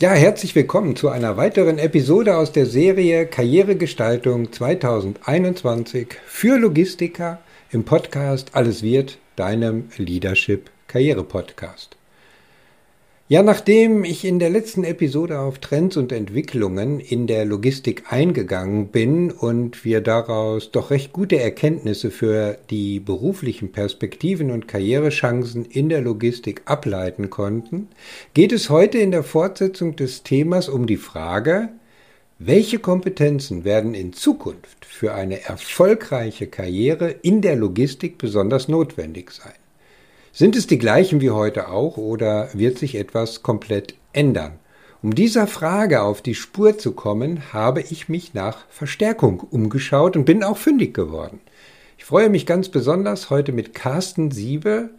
Ja, herzlich willkommen zu einer weiteren Episode aus der Serie Karrieregestaltung 2021 für Logistiker im Podcast Alles wird, deinem Leadership Karriere Podcast. Ja, nachdem ich in der letzten Episode auf Trends und Entwicklungen in der Logistik eingegangen bin und wir daraus doch recht gute Erkenntnisse für die beruflichen Perspektiven und Karrierechancen in der Logistik ableiten konnten, geht es heute in der Fortsetzung des Themas um die Frage, welche Kompetenzen werden in Zukunft für eine erfolgreiche Karriere in der Logistik besonders notwendig sein? Sind es die gleichen wie heute auch oder wird sich etwas komplett ändern? Um dieser Frage auf die Spur zu kommen, habe ich mich nach Verstärkung umgeschaut und bin auch fündig geworden. Ich freue mich ganz besonders, heute mit Carsten Siebe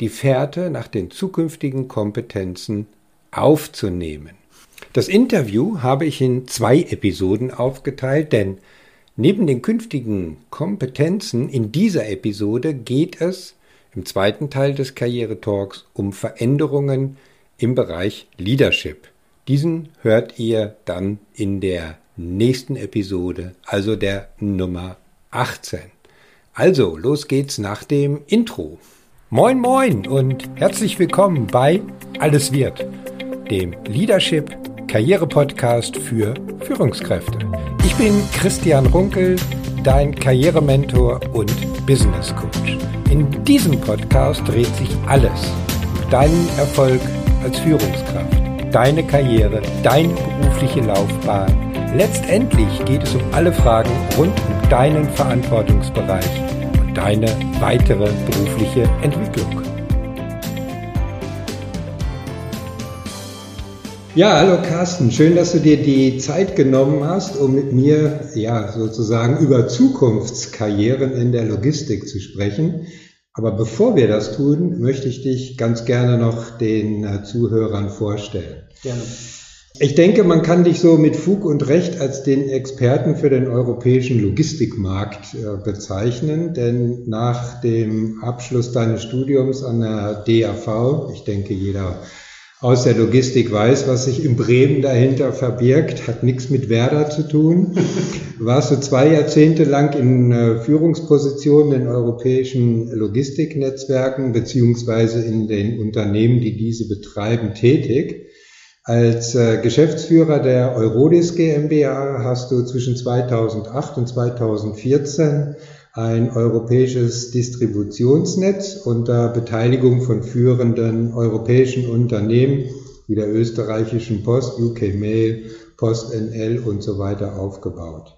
die Fährte nach den zukünftigen Kompetenzen aufzunehmen. Das Interview habe ich in zwei Episoden aufgeteilt, denn neben den künftigen Kompetenzen in dieser Episode geht es im zweiten Teil des Karriere-Talks um Veränderungen im Bereich Leadership. Diesen hört ihr dann in der nächsten Episode, also der Nummer 18. Also, los geht's nach dem Intro. Moin, moin und herzlich willkommen bei Alles wird, dem Leadership Karriere-Podcast für Führungskräfte. Ich bin Christian Runkel, dein Karrierementor und Business Coach. In diesem Podcast dreht sich alles um deinen Erfolg als Führungskraft, deine Karriere, deine berufliche Laufbahn. Letztendlich geht es um alle Fragen rund um deinen Verantwortungsbereich und deine weitere berufliche Entwicklung. Ja, hallo Carsten, schön, dass du dir die Zeit genommen hast, um mit mir ja sozusagen über Zukunftskarrieren in der Logistik zu sprechen. Aber bevor wir das tun, möchte ich dich ganz gerne noch den äh, Zuhörern vorstellen. Gerne. Ich denke, man kann dich so mit Fug und Recht als den Experten für den europäischen Logistikmarkt äh, bezeichnen, denn nach dem Abschluss deines Studiums an der DAV, ich denke, jeder aus der Logistik weiß, was sich in Bremen dahinter verbirgt, hat nichts mit Werder zu tun. Warst du zwei Jahrzehnte lang in äh, Führungspositionen in europäischen Logistiknetzwerken beziehungsweise in den Unternehmen, die diese betreiben, tätig. Als äh, Geschäftsführer der Eurodis GmbH hast du zwischen 2008 und 2014 ein europäisches Distributionsnetz unter Beteiligung von führenden europäischen Unternehmen wie der österreichischen Post, UK Mail, Post NL und so weiter aufgebaut.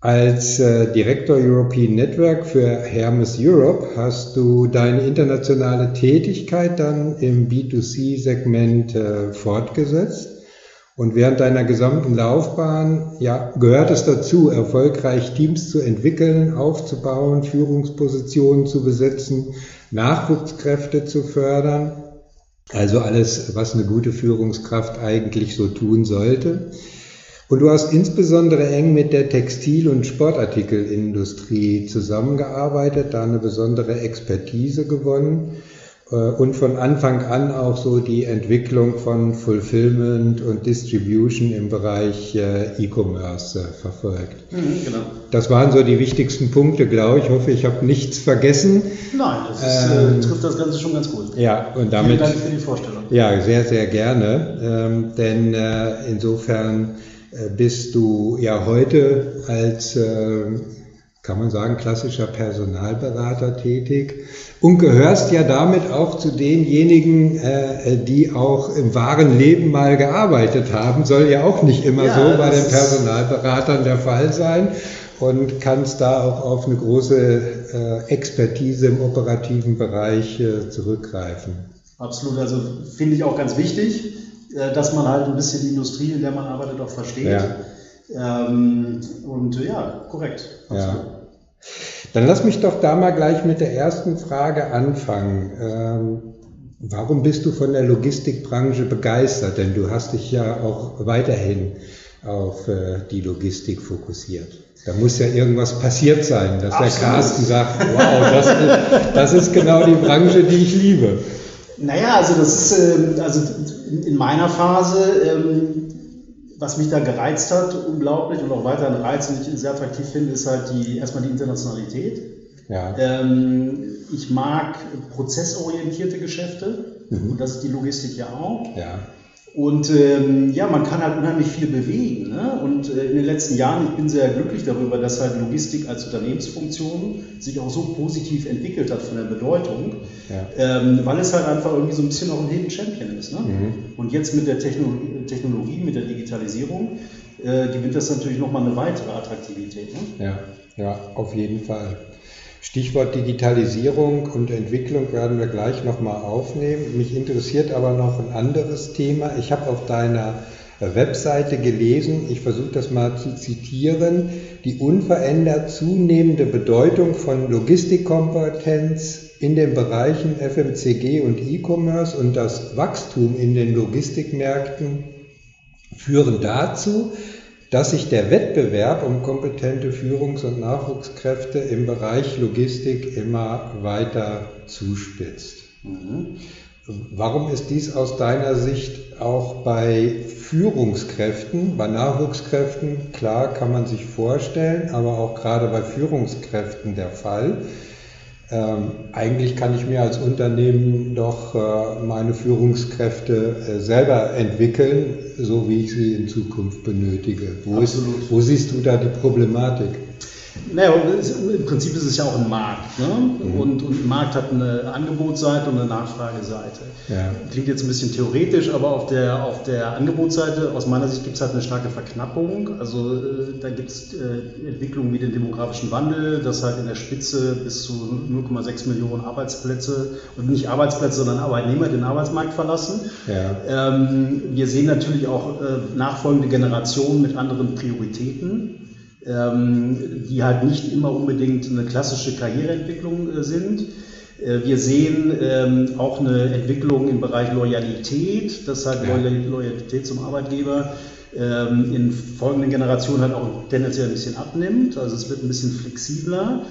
Als äh, Director European Network für Hermes Europe hast du deine internationale Tätigkeit dann im B2C-Segment äh, fortgesetzt und während deiner gesamten Laufbahn ja, gehört es dazu, erfolgreich Teams zu entwickeln, aufzubauen, Führungspositionen zu besetzen, Nachwuchskräfte zu fördern. Also alles, was eine gute Führungskraft eigentlich so tun sollte. Und du hast insbesondere eng mit der Textil- und Sportartikelindustrie zusammengearbeitet, da eine besondere Expertise gewonnen und von Anfang an auch so die Entwicklung von Fulfillment und Distribution im Bereich äh, E-Commerce äh, verfolgt. Mhm, genau. Das waren so die wichtigsten Punkte, glaube ich. Ich hoffe, ich habe nichts vergessen. Nein, das ist, ähm, trifft das Ganze schon ganz gut. Ja, und damit. Vielen Dank für die Vorstellung. Ja, sehr, sehr gerne. Ähm, denn äh, insofern äh, bist du ja heute als äh, kann man sagen, klassischer Personalberater tätig und gehörst ja damit auch zu denjenigen, äh, die auch im wahren Leben mal gearbeitet haben. Soll ja auch nicht immer ja, so bei den Personalberatern der Fall sein und kannst da auch auf eine große äh, Expertise im operativen Bereich äh, zurückgreifen. Absolut, also finde ich auch ganz wichtig, dass man halt ein bisschen die Industrie, in der man arbeitet, auch versteht. Ja. Ähm, und ja, korrekt. Absolut. Ja. Dann lass mich doch da mal gleich mit der ersten Frage anfangen. Ähm, warum bist du von der Logistikbranche begeistert? Denn du hast dich ja auch weiterhin auf äh, die Logistik fokussiert. Da muss ja irgendwas passiert sein, dass Absolut. der Carsten sagt, wow, das, das ist genau die Branche, die ich liebe. Naja, also das ist, ähm, also in meiner Phase, ähm, was mich da gereizt hat, unglaublich und auch weiterhin reizt und ich sehr attraktiv finde, ist halt die, erstmal die Internationalität. Ja. Ähm, ich mag prozessorientierte Geschäfte mhm. und das ist die Logistik ja auch. Ja. Und ähm, ja, man kann halt unheimlich viel bewegen. Ne? Und äh, in den letzten Jahren, ich bin sehr glücklich darüber, dass halt Logistik als Unternehmensfunktion sich auch so positiv entwickelt hat von der Bedeutung, ja. ähm, weil es halt einfach irgendwie so ein bisschen auch ein Hidden Champion ist. Ne? Mhm. Und jetzt mit der Technologie, Technologie mit der Digitalisierung, äh, gewinnt das natürlich nochmal eine weitere Attraktivität. Ne? Ja, ja, auf jeden Fall. Stichwort Digitalisierung und Entwicklung werden wir gleich nochmal aufnehmen. Mich interessiert aber noch ein anderes Thema. Ich habe auf deiner Webseite gelesen, ich versuche das mal zu zitieren, die unverändert zunehmende Bedeutung von Logistikkompetenz in den Bereichen FMCG und E-Commerce und das Wachstum in den Logistikmärkten führen dazu, dass sich der Wettbewerb um kompetente Führungs- und Nachwuchskräfte im Bereich Logistik immer weiter zuspitzt. Mhm. Warum ist dies aus deiner Sicht auch bei Führungskräften, bei Nachwuchskräften, klar kann man sich vorstellen, aber auch gerade bei Führungskräften der Fall? Ähm, eigentlich kann ich mir als Unternehmen doch äh, meine Führungskräfte äh, selber entwickeln, so wie ich sie in Zukunft benötige. Wo, ist, wo siehst du da die Problematik? Naja, im Prinzip ist es ja auch ein Markt. Ne? Mhm. Und, und ein Markt hat eine Angebotsseite und eine Nachfrageseite. Ja. Klingt jetzt ein bisschen theoretisch, aber auf der, auf der Angebotsseite, aus meiner Sicht, gibt es halt eine starke Verknappung. Also äh, da gibt es äh, Entwicklungen wie den demografischen Wandel, dass halt in der Spitze bis zu 0,6 Millionen Arbeitsplätze, und nicht Arbeitsplätze, sondern Arbeitnehmer den Arbeitsmarkt verlassen. Ja. Ähm, wir sehen natürlich auch äh, nachfolgende Generationen mit anderen Prioritäten die halt nicht immer unbedingt eine klassische Karriereentwicklung äh, sind. Äh, wir sehen ähm, auch eine Entwicklung im Bereich Loyalität, das halt Loyalität zum Arbeitgeber ähm, in folgenden Generationen halt auch tendenziell ein bisschen abnimmt. Also es wird ein bisschen flexibler.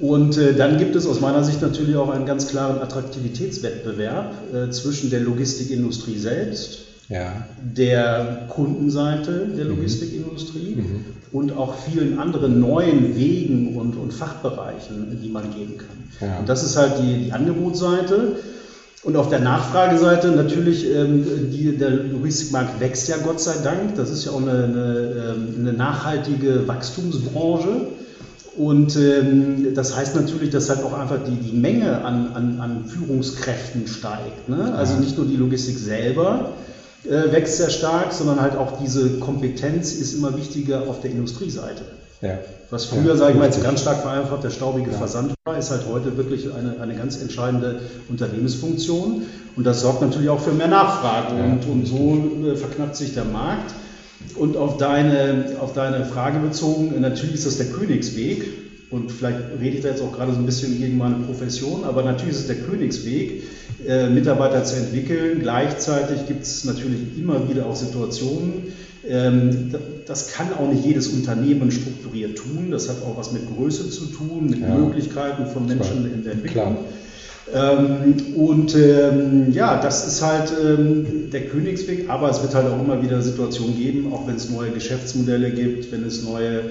Und äh, dann gibt es aus meiner Sicht natürlich auch einen ganz klaren Attraktivitätswettbewerb zwischen der Logistikindustrie selbst, ja. der Kundenseite der mhm. Logistikindustrie mhm. und auch vielen anderen neuen Wegen und, und Fachbereichen, die man gehen kann. Ja. Und das ist halt die, die Angebotsseite. Und auf der Nachfrageseite natürlich, ähm, die, der Logistikmarkt wächst ja Gott sei Dank. Das ist ja auch eine, eine, ähm, eine nachhaltige Wachstumsbranche. Und ähm, das heißt natürlich, dass halt auch einfach die, die Menge an, an, an Führungskräften steigt. Ne? Also nicht nur die Logistik selber, äh, wächst sehr stark, sondern halt auch diese Kompetenz ist immer wichtiger auf der Industrieseite. Ja. Was früher, ja, sage ich mal, jetzt ganz stark vereinfacht der staubige ja. Versand war, ist halt heute wirklich eine, eine ganz entscheidende Unternehmensfunktion. Und das sorgt natürlich auch für mehr Nachfrage. Ja, und, und so äh, verknappt sich der Markt. Und auf deine, auf deine Frage bezogen, natürlich ist das der Königsweg. Und vielleicht rede ich da jetzt auch gerade so ein bisschen gegen meine Profession, aber natürlich ist es der Königsweg, äh, Mitarbeiter zu entwickeln. Gleichzeitig gibt es natürlich immer wieder auch Situationen, ähm, das kann auch nicht jedes Unternehmen strukturiert tun. Das hat auch was mit Größe zu tun, mit ja. Möglichkeiten von Menschen in der Entwicklung. Ähm, und ähm, ja, das ist halt ähm, der Königsweg, aber es wird halt auch immer wieder Situationen geben, auch wenn es neue Geschäftsmodelle gibt, wenn es neue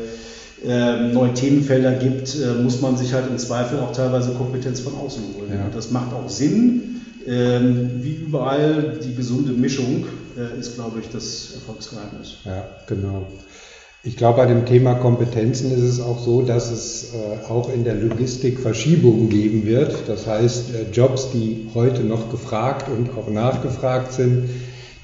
neue Themenfelder gibt, äh, muss man sich halt im Zweifel auch teilweise Kompetenz von außen holen. Ja. Das macht auch Sinn. Ähm, wie überall, die gesunde Mischung äh, ist, glaube ich, das Erfolgsgeheimnis. Ja, genau. Ich glaube, bei dem Thema Kompetenzen ist es auch so, dass es äh, auch in der Logistik Verschiebungen geben wird. Das heißt, äh, Jobs, die heute noch gefragt und auch nachgefragt sind,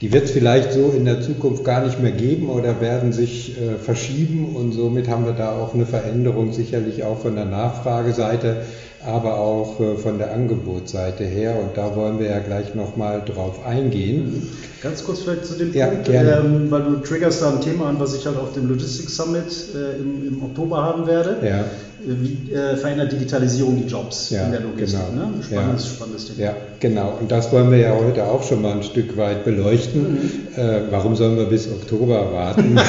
die wird es vielleicht so in der Zukunft gar nicht mehr geben oder werden sich äh, verschieben. Und somit haben wir da auch eine Veränderung sicherlich auch von der Nachfrageseite, aber auch äh, von der Angebotsseite her und da wollen wir ja gleich nochmal drauf eingehen. Ganz kurz vielleicht zu dem ja, Punkt, ähm, weil du triggerst da ein Thema an, was ich halt auf dem Logistics Summit äh, im, im, Oktober haben werde. Ja. Wie äh, verändert Digitalisierung die Jobs ja, in der Logistik? Genau. Ne? Spannendes, ja. spannendes Thema. Ja, genau. Und das wollen wir ja heute auch schon mal ein Stück weit beleuchten. Mhm. Äh, warum sollen wir bis Oktober warten?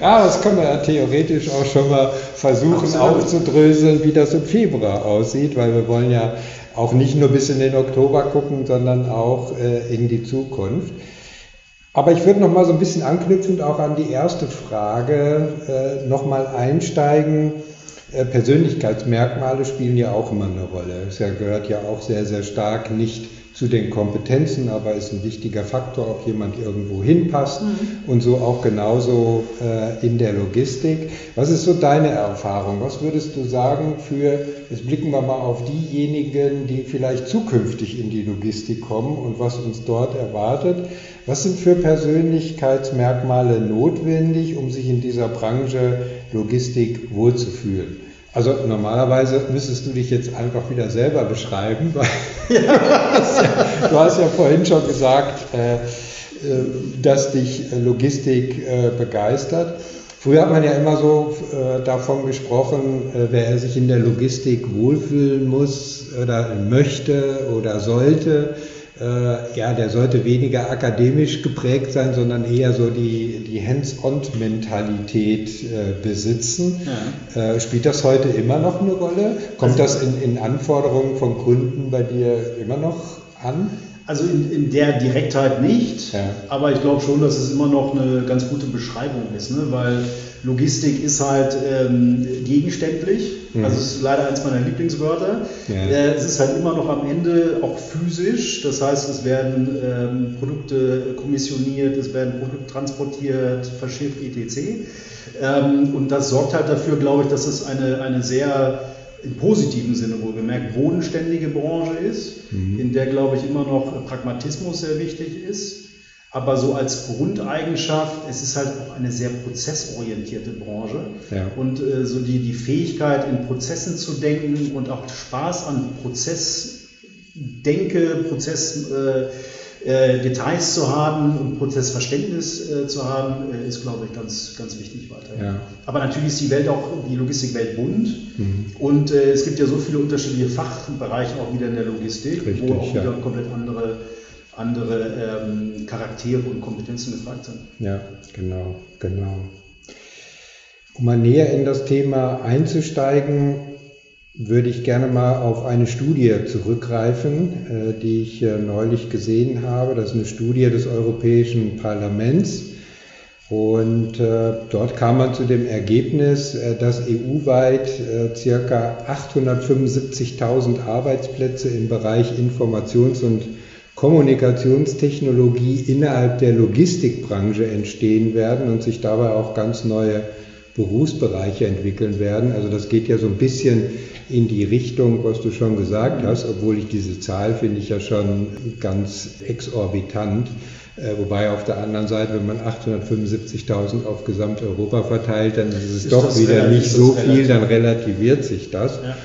ja, das können wir ja theoretisch auch schon mal versuchen Absolut. aufzudröseln, wie das im Februar aussieht, weil wir wollen ja auch nicht nur bis in den Oktober gucken, sondern auch äh, in die Zukunft. Aber ich würde noch mal so ein bisschen anknüpfend auch an die erste Frage äh, noch mal einsteigen. Äh, Persönlichkeitsmerkmale spielen ja auch immer eine Rolle. Es gehört ja auch sehr, sehr stark nicht zu den Kompetenzen, aber ist ein wichtiger Faktor, ob jemand irgendwo hinpasst mhm. und so auch genauso äh, in der Logistik. Was ist so deine Erfahrung? Was würdest du sagen für, jetzt blicken wir mal auf diejenigen, die vielleicht zukünftig in die Logistik kommen und was uns dort erwartet? Was sind für Persönlichkeitsmerkmale notwendig, um sich in dieser Branche Logistik wohlzufühlen? Also normalerweise müsstest du dich jetzt einfach wieder selber beschreiben, weil du hast ja vorhin schon gesagt, äh, äh, dass dich Logistik äh, begeistert. Früher hat man ja immer so davon gesprochen, wer sich in der Logistik wohlfühlen muss oder möchte oder sollte, äh, ja, der sollte weniger akademisch geprägt sein, sondern eher so die, die Hands-on-Mentalität äh, besitzen. Ja. Äh, spielt das heute immer noch eine Rolle? Kommt also, das in, in Anforderungen von Kunden bei dir immer noch an? Also in, in der Direktheit nicht, ja. aber ich glaube schon, dass es immer noch eine ganz gute Beschreibung ist, ne? weil Logistik ist halt ähm, gegenständlich. Mhm. Also es ist leider eins meiner Lieblingswörter. Ja. Äh, es ist halt immer noch am Ende auch physisch. Das heißt, es werden ähm, Produkte kommissioniert, es werden Produkte transportiert, verschifft, etc. Ähm, und das sorgt halt dafür, glaube ich, dass es eine, eine sehr im positiven Sinne wohlgemerkt bodenständige Branche ist, mhm. in der, glaube ich, immer noch Pragmatismus sehr wichtig ist. Aber so als Grundeigenschaft, es ist halt auch eine sehr prozessorientierte Branche. Ja. Und äh, so die, die Fähigkeit, in Prozessen zu denken und auch Spaß an Prozessdenke, Prozessdetails äh, äh, zu haben und Prozessverständnis äh, zu haben, äh, ist, glaube ich, ganz, ganz wichtig weiterhin. Ja. Aber natürlich ist die Welt auch, die Logistikwelt bunt. Mhm. Und äh, es gibt ja so viele unterschiedliche Fachbereiche auch wieder in der Logistik, Richtig, wo auch ja. wieder komplett andere andere ähm, Charaktere und Kompetenzen gefragt sind. Ja, genau, genau. Um mal näher in das Thema einzusteigen, würde ich gerne mal auf eine Studie zurückgreifen, äh, die ich äh, neulich gesehen habe. Das ist eine Studie des Europäischen Parlaments. Und äh, dort kam man zu dem Ergebnis, dass EU-weit circa 875.000 Arbeitsplätze im Bereich Informations- und Kommunikationstechnologie innerhalb der Logistikbranche entstehen werden und sich dabei auch ganz neue Berufsbereiche entwickeln werden. Also das geht ja so ein bisschen in die Richtung, was du schon gesagt hast, obwohl ich diese Zahl finde ich ja schon ganz exorbitant. Äh, wobei auf der anderen Seite, wenn man 875.000 auf Gesamteuropa verteilt, dann ist es ist doch wieder nicht so viel, dann relativiert sich das. Ja.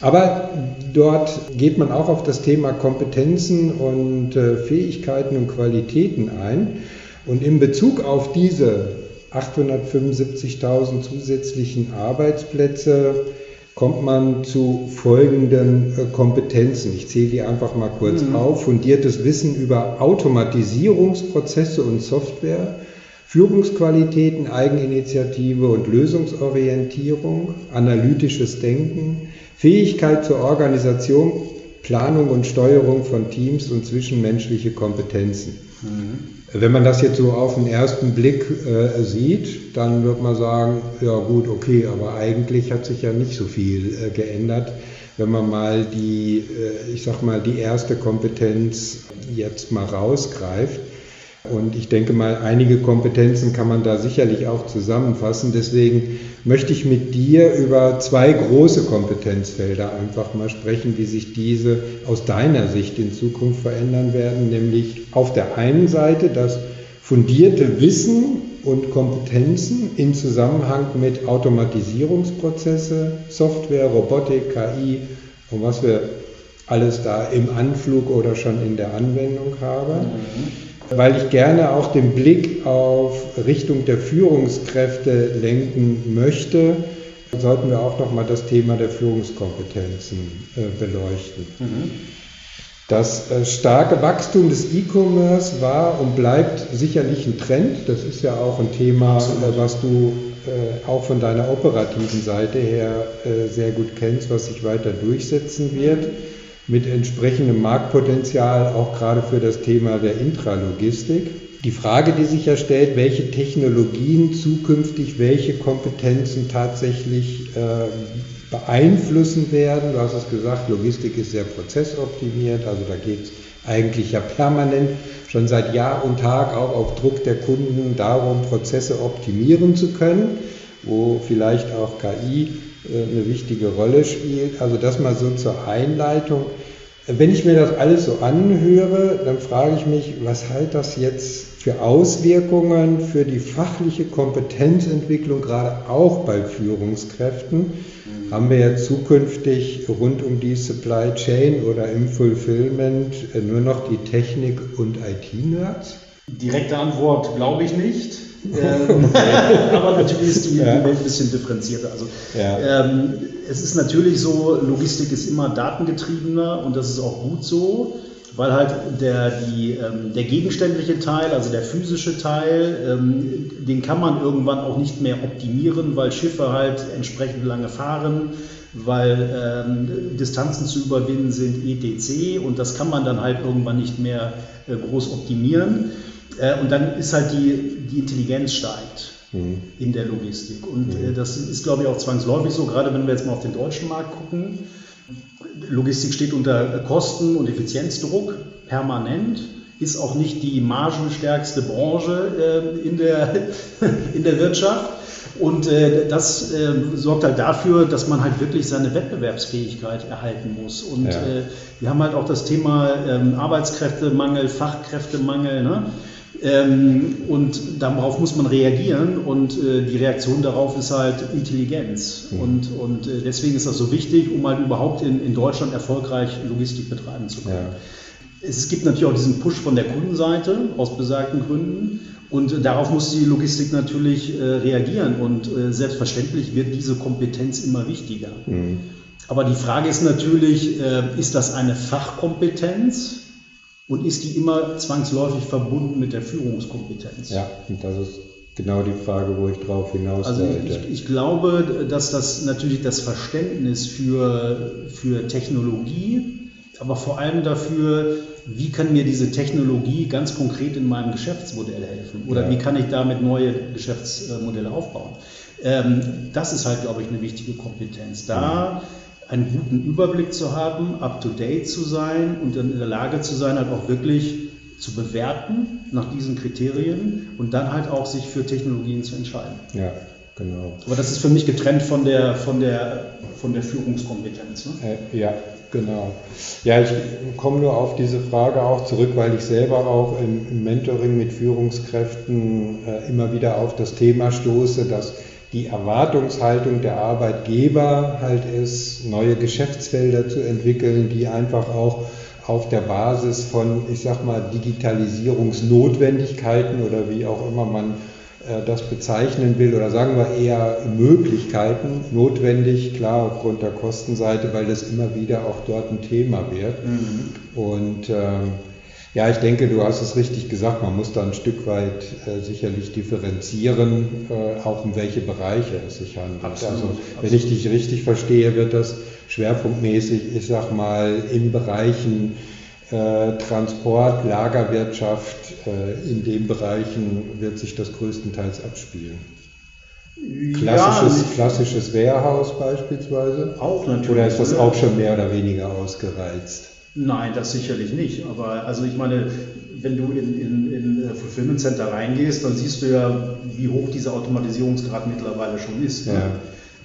Aber dort geht man auch auf das Thema Kompetenzen und äh, Fähigkeiten und Qualitäten ein. Und in Bezug auf diese 875.000 zusätzlichen Arbeitsplätze kommt man zu folgenden äh, Kompetenzen. Ich zähle die einfach mal kurz mhm. auf. Fundiertes Wissen über Automatisierungsprozesse und Software, Führungsqualitäten, Eigeninitiative und Lösungsorientierung, analytisches Denken, Fähigkeit zur Organisation, Planung und Steuerung von Teams und zwischenmenschliche Kompetenzen. Mhm. Wenn man das jetzt so auf den ersten Blick äh, sieht, dann wird man sagen, ja gut, okay, aber eigentlich hat sich ja nicht so viel äh, geändert. Wenn man mal die, äh, ich sag mal, die erste Kompetenz jetzt mal rausgreift, und ich denke mal, einige Kompetenzen kann man da sicherlich auch zusammenfassen. Deswegen möchte ich mit dir über zwei große Kompetenzfelder einfach mal sprechen, wie sich diese aus deiner Sicht in Zukunft verändern werden. Nämlich auf der einen Seite das fundierte Wissen und Kompetenzen im Zusammenhang mit Automatisierungsprozesse, Software, Robotik, KI und was wir alles da im Anflug oder schon in der Anwendung haben. Mhm weil ich gerne auch den Blick auf Richtung der Führungskräfte lenken möchte, sollten wir auch noch mal das Thema der Führungskompetenzen äh, beleuchten. Mhm. Das äh, starke Wachstum des E-Commerce war und bleibt sicherlich ein Trend. Das ist ja auch ein Thema, äh, was du auch von deiner operativen Seite her sehr gut kennst, was sich weiter durchsetzen wird, mit entsprechendem Marktpotenzial, auch gerade für das Thema der Intralogistik. Die Frage, die sich ja stellt, welche Technologien zukünftig welche Kompetenzen tatsächlich beeinflussen werden. Du hast es gesagt, Logistik ist sehr prozessoptimiert, also da geht es eigentlich ja permanent schon seit Jahr und Tag auch auf Druck der Kunden darum, Prozesse optimieren zu können, wo vielleicht auch KI äh, eine wichtige Rolle spielt. Also das mal so zur Einleitung. Wenn ich mir das alles so anhöre, dann frage ich mich, was hat das jetzt für Auswirkungen für die fachliche Kompetenzentwicklung, gerade auch bei Führungskräften? haben wir ja zukünftig rund um die Supply Chain oder im Fulfillment äh, nur noch die Technik- und IT-Nerds? Direkte Antwort glaube ich nicht. Ähm, aber natürlich ist die, ja. Welt ein bisschen differenzierter. Also, ja. ähm, es ist natürlich so, Logistik ist immer datengetriebener und das ist auch gut so weil halt der, die, ähm, der gegenständliche Teil, also der physische Teil, ähm, den kann man irgendwann auch nicht mehr optimieren, weil Schiffe halt entsprechend lange fahren, weil ähm, Distanzen zu überwinden sind etc. Und das kann man dann halt irgendwann nicht mehr äh, groß optimieren. Äh, und dann ist halt die, die Intelligenz steigt mhm. in der Logistik. Und mhm. äh, das ist, glaube ich, auch zwangsläufig so, gerade wenn wir jetzt mal auf den deutschen Markt gucken. Logistik steht unter Kosten- und Effizienzdruck permanent, ist auch nicht die margenstärkste Branche äh, in, der, in der Wirtschaft. Und äh, das äh, sorgt halt dafür, dass man halt wirklich seine Wettbewerbsfähigkeit erhalten muss. Und ja. äh, wir haben halt auch das Thema ähm, Arbeitskräftemangel, Fachkräftemangel. Ne? Ähm, und darauf muss man reagieren und äh, die Reaktion darauf ist halt Intelligenz. Mhm. Und, und äh, deswegen ist das so wichtig, um halt überhaupt in, in Deutschland erfolgreich Logistik betreiben zu können. Ja. Es gibt natürlich auch diesen Push von der Kundenseite aus besagten Gründen. Und darauf muss die Logistik natürlich äh, reagieren. Und selbstverständlich wird diese Kompetenz immer wichtiger. Mhm. Aber die Frage ist natürlich, ist das eine Fachkompetenz? Und ist die immer zwangsläufig verbunden mit der Führungskompetenz? Ja, und das ist genau die Frage, wo ich drauf hinaus also wollte. Ich, ich, glaube, dass das natürlich das Verständnis für, für Technologie, aber vor allem dafür, wie kann mir diese Technologie ganz konkret in meinem Geschäftsmodell helfen oder ja. wie kann ich damit neue Geschäftsmodelle aufbauen. Ähm, das ist halt, glaube ich, eine wichtige Kompetenz. Da mhm einen guten Überblick zu haben, up-to-date zu sein und in der Lage zu sein, halt auch wirklich zu bewerten nach diesen Kriterien und dann halt auch sich für Technologien zu entscheiden. Ja, genau. Aber das ist für mich getrennt von der, von der, von der Führungskompetenz. Ne? Äh, ja, genau. Ja, ich komme nur auf diese Frage auch zurück, weil ich selber auch im, Mentoring mit Führungskräften äh, immer wieder auf das Thema stoße, dass die Erwartungshaltung der Arbeitgeber halt ist, neue Geschäftsfelder zu entwickeln, die einfach auch auf der Basis von, ich sag mal, Digitalisierungsnotwendigkeiten oder wie auch immer man äh, das bezeichnen will, oder sagen wir eher Möglichkeiten, notwendig, klar aufgrund der Kostenseite, weil das immer wieder auch dort ein Thema wird. Mhm. Und ähm, ja, ich denke, du hast es richtig gesagt, man muss da ein Stück weit äh, sicherlich differenzieren, äh, auch um welche Bereiche es sich handelt. Absolut, also wenn absolut. ich dich richtig verstehe, wird das schwerpunktmäßig, ich sag mal, in Bereichen äh, Transport, Lagerwirtschaft, äh, in den Bereichen wird sich das größtenteils abspielen. Klassisches, ja, klassisches Warehouse beispielsweise? Auch natürlich. Oder ist das auch schon mehr oder weniger ausgereizt? Nein, das sicherlich nicht. Aber also ich meine, wenn du in, in, in Fulfillment Center reingehst, dann siehst du ja, wie hoch dieser Automatisierungsgrad mittlerweile schon ist. Ne?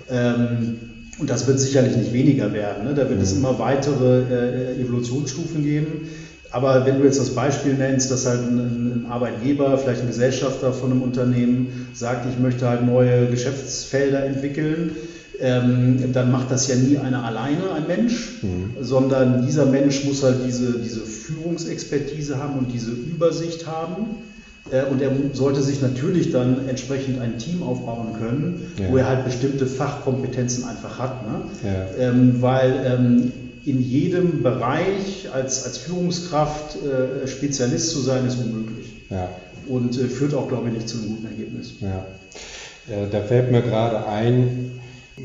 Ja. Ähm, und das wird sicherlich nicht weniger werden. Ne? Da wird mhm. es immer weitere äh, Evolutionsstufen geben. Aber wenn du jetzt das Beispiel nennst, dass halt ein, ein, Arbeitgeber, vielleicht ein Gesellschafter von einem Unternehmen sagt, ich möchte halt neue Geschäftsfelder entwickeln, ähm, dann macht das ja nie einer alleine, ein Mensch, mhm. sondern dieser Mensch muss halt diese, diese Führungsexpertise haben und diese Übersicht haben. Äh, und er sollte sich natürlich dann entsprechend ein Team aufbauen können, ja. wo er halt bestimmte Fachkompetenzen einfach hat. Ne? Ja. Ähm, weil ähm, in jedem Bereich als, als Führungskraft äh, Spezialist zu sein, ist unmöglich. Ja. Und äh, führt auch, glaube ich, nicht zu einem guten Ergebnis. Ja. Äh, da fällt mir gerade ein,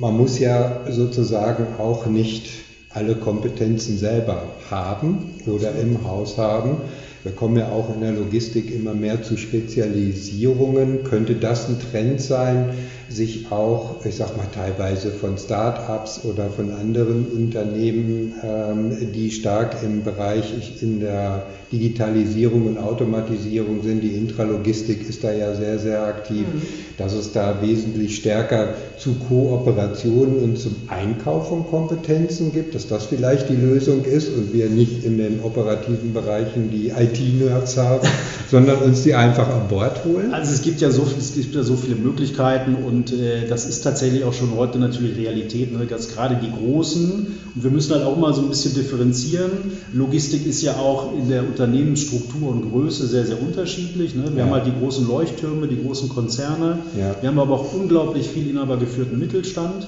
man muss ja sozusagen auch nicht alle Kompetenzen selber haben oder im Haus haben. Wir kommen ja auch in der Logistik immer mehr zu Spezialisierungen. Könnte das ein Trend sein, sich auch, ich sag mal, teilweise von Start-ups oder von anderen Unternehmen, ähm, die stark im Bereich in der Digitalisierung und Automatisierung sind, die Intralogistik ist da ja sehr, sehr aktiv, mhm. dass es da wesentlich stärker zu Kooperationen und zum Einkauf von Kompetenzen gibt, dass das vielleicht die Lösung ist und wir nicht in den operativen Bereichen die IT-Nerds haben, sondern uns die einfach an Bord holen? Also es gibt ja so, es gibt ja so viele Möglichkeiten und äh, das ist tatsächlich auch schon heute natürlich Realität, ne? dass gerade die Großen, und wir müssen halt auch mal so ein bisschen differenzieren, Logistik ist ja auch in der Unternehmensstruktur und Größe sehr, sehr unterschiedlich. Ne? Wir ja. haben halt die großen Leuchttürme, die großen Konzerne, ja. wir haben aber auch unglaublich viel inhabergeführten Mittelstand.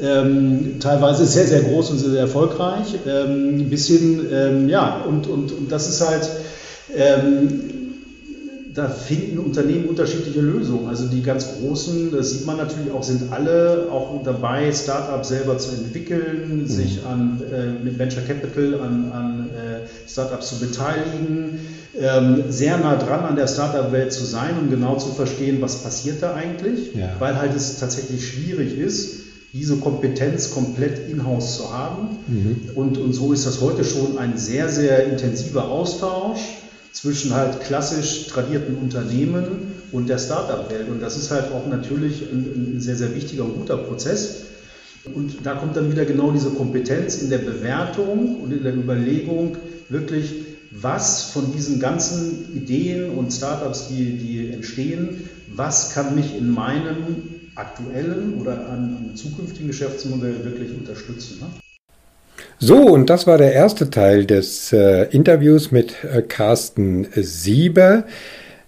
Ähm, teilweise sehr, sehr groß und sehr, sehr erfolgreich, ähm, bis hin, ähm, ja, und, und, und das ist halt, ähm, da finden Unternehmen unterschiedliche Lösungen. Also die ganz großen, das sieht man natürlich auch, sind alle auch dabei, Startups selber zu entwickeln, mhm. sich an, äh, mit Venture Capital an, an äh, Startups zu beteiligen, ähm, sehr nah dran an der Startup-Welt zu sein, um genau zu verstehen, was passiert da eigentlich, ja. weil halt es tatsächlich schwierig ist, diese Kompetenz komplett in-house zu haben. Mhm. Und, und so ist das heute schon ein sehr, sehr intensiver Austausch zwischen halt klassisch tradierten Unternehmen und der Startup-Welt. Und das ist halt auch natürlich ein, ein, sehr, sehr wichtiger und guter Prozess. Und da kommt dann wieder genau diese Kompetenz in der Bewertung und in der Überlegung, wirklich, was von diesen ganzen Ideen und Startups, die, die entstehen, was kann mich in meinem aktuellen oder an, an zukünftigen Geschäftsmodell wirklich unterstützen. Ne? So, und das war der erste Teil des äh, Interviews mit äh, Carsten Sieber.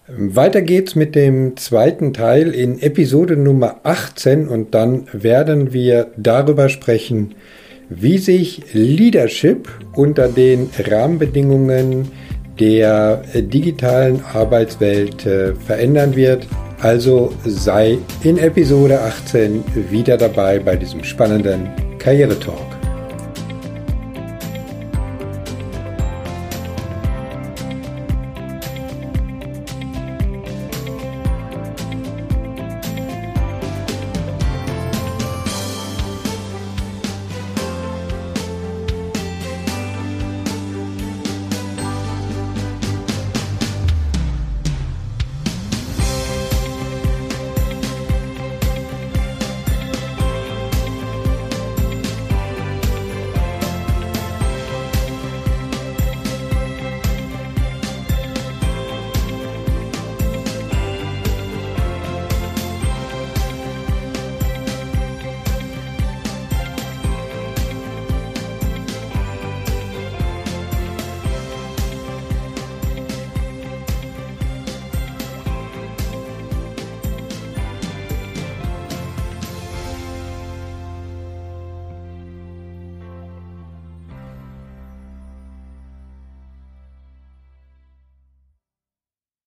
Weiter geht's mit dem zweiten Teil in Episode Nummer 18 und dann werden wir darüber sprechen, wie sich Leadership unter den Rahmenbedingungen der äh, digitalen Arbeitswelt äh, verändern wird. Also sei in Episode 18 wieder dabei bei diesem spannenden Karrieretalk.